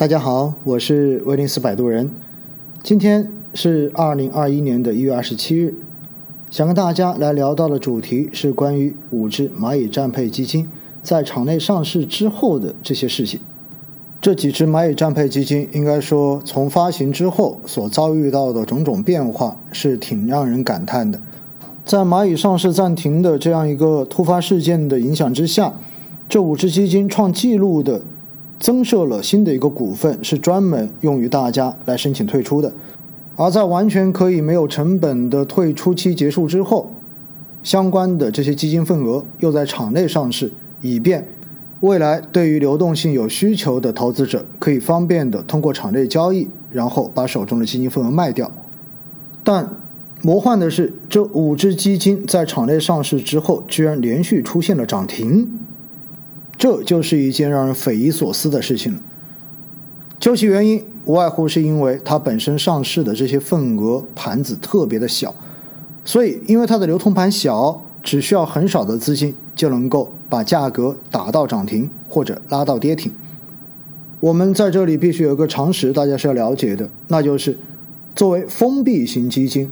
大家好，我是威尼斯摆渡人。今天是二零二一年的一月二十七日，想跟大家来聊到的主题是关于五只蚂蚁战配基金在场内上市之后的这些事情。这几只蚂蚁战配基金，应该说从发行之后所遭遇到的种种变化，是挺让人感叹的。在蚂蚁上市暂停的这样一个突发事件的影响之下，这五只基金创纪录的。增设了新的一个股份，是专门用于大家来申请退出的。而在完全可以没有成本的退出期结束之后，相关的这些基金份额又在场内上市，以便未来对于流动性有需求的投资者可以方便的通过场内交易，然后把手中的基金份额卖掉。但魔幻的是，这五只基金在场内上市之后，居然连续出现了涨停。这就是一件让人匪夷所思的事情了。究其原因，无外乎是因为它本身上市的这些份额盘子特别的小，所以因为它的流通盘小，只需要很少的资金就能够把价格打到涨停或者拉到跌停。我们在这里必须有个常识，大家是要了解的，那就是作为封闭型基金，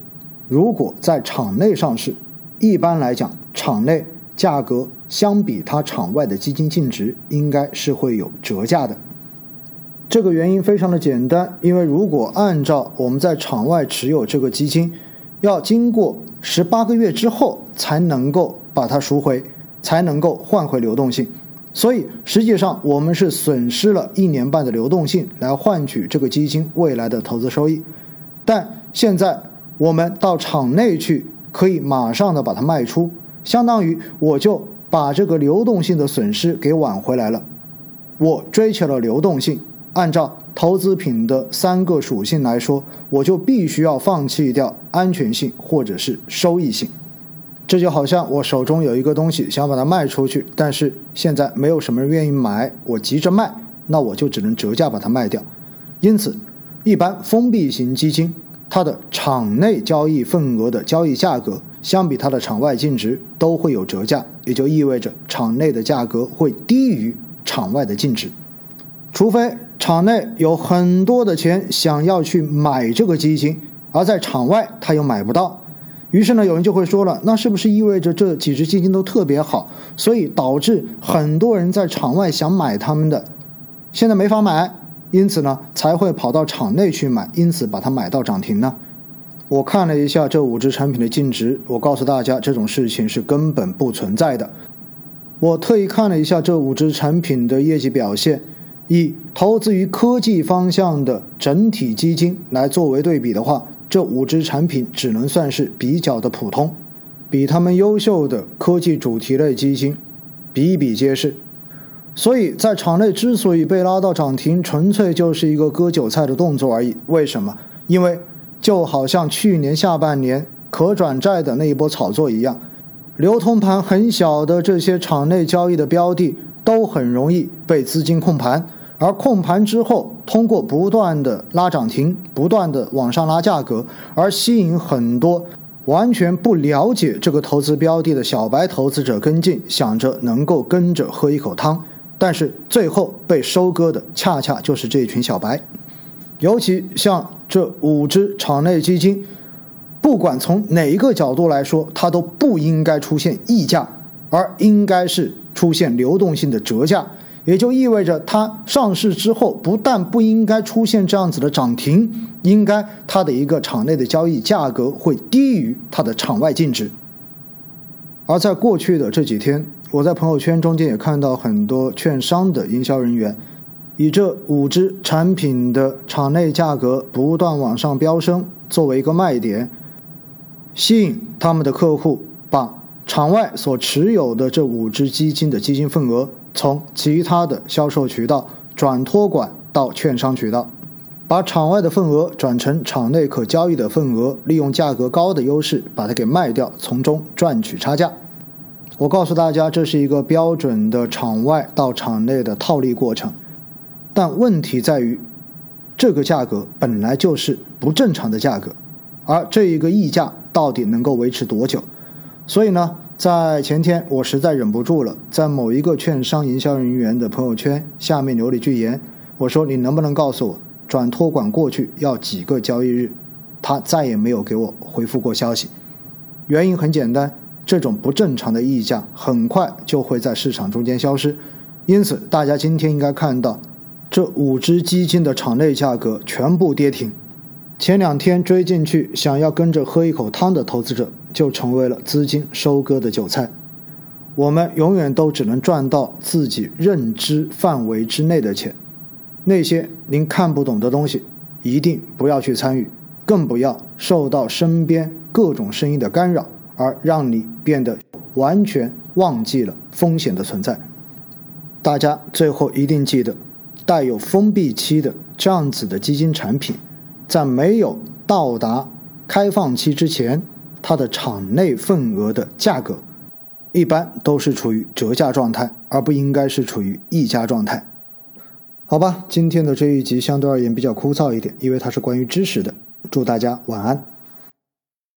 如果在场内上市，一般来讲，场内价格。相比它场外的基金净值，应该是会有折价的。这个原因非常的简单，因为如果按照我们在场外持有这个基金，要经过十八个月之后才能够把它赎回，才能够换回流动性。所以实际上我们是损失了一年半的流动性来换取这个基金未来的投资收益。但现在我们到场内去，可以马上的把它卖出，相当于我就。把这个流动性的损失给挽回来了。我追求了流动性，按照投资品的三个属性来说，我就必须要放弃掉安全性或者是收益性。这就好像我手中有一个东西，想把它卖出去，但是现在没有什么人愿意买，我急着卖，那我就只能折价把它卖掉。因此，一般封闭型基金。它的场内交易份额的交易价格，相比它的场外净值都会有折价，也就意味着场内的价格会低于场外的净值。除非场内有很多的钱想要去买这个基金，而在场外他又买不到，于是呢，有人就会说了，那是不是意味着这几只基金都特别好，所以导致很多人在场外想买他们的，现在没法买？因此呢，才会跑到场内去买，因此把它买到涨停呢。我看了一下这五只产品的净值，我告诉大家，这种事情是根本不存在的。我特意看了一下这五只产品的业绩表现，以投资于科技方向的整体基金来作为对比的话，这五只产品只能算是比较的普通，比他们优秀的科技主题类基金比比皆是。所以在场内之所以被拉到涨停，纯粹就是一个割韭菜的动作而已。为什么？因为就好像去年下半年可转债的那一波炒作一样，流通盘很小的这些场内交易的标的都很容易被资金控盘，而控盘之后，通过不断的拉涨停，不断的往上拉价格，而吸引很多完全不了解这个投资标的的小白投资者跟进，想着能够跟着喝一口汤。但是最后被收割的恰恰就是这一群小白，尤其像这五只场内基金，不管从哪一个角度来说，它都不应该出现溢价，而应该是出现流动性的折价，也就意味着它上市之后不但不应该出现这样子的涨停，应该它的一个场内的交易价格会低于它的场外净值，而在过去的这几天。我在朋友圈中间也看到很多券商的营销人员，以这五只产品的场内价格不断往上飙升作为一个卖点，吸引他们的客户把场外所持有的这五只基金的基金份额从其他的销售渠道转托管到券商渠道，把场外的份额转成场内可交易的份额，利用价格高的优势把它给卖掉，从中赚取差价。我告诉大家，这是一个标准的场外到场内的套利过程，但问题在于，这个价格本来就是不正常的价格，而这一个溢价到底能够维持多久？所以呢，在前天我实在忍不住了，在某一个券商营销人员的朋友圈下面留了一句言，我说你能不能告诉我转托管过去要几个交易日？他再也没有给我回复过消息。原因很简单，这种不正常的溢价很快就会在市场中间消失。因此，大家今天应该看到，这五只基金的场内价格全部跌停。前两天追进去想要跟着喝一口汤的投资者，就成为了资金收割的韭菜。我们永远都只能赚到自己认知范围之内的钱，那些您看不懂的东西，一定不要去参与，更不要受到身边。各种声音的干扰，而让你变得完全忘记了风险的存在。大家最后一定记得，带有封闭期的这样子的基金产品，在没有到达开放期之前，它的场内份额的价格一般都是处于折价状态，而不应该是处于溢价状态。好吧，今天的这一集相对而言比较枯燥一点，因为它是关于知识的。祝大家晚安。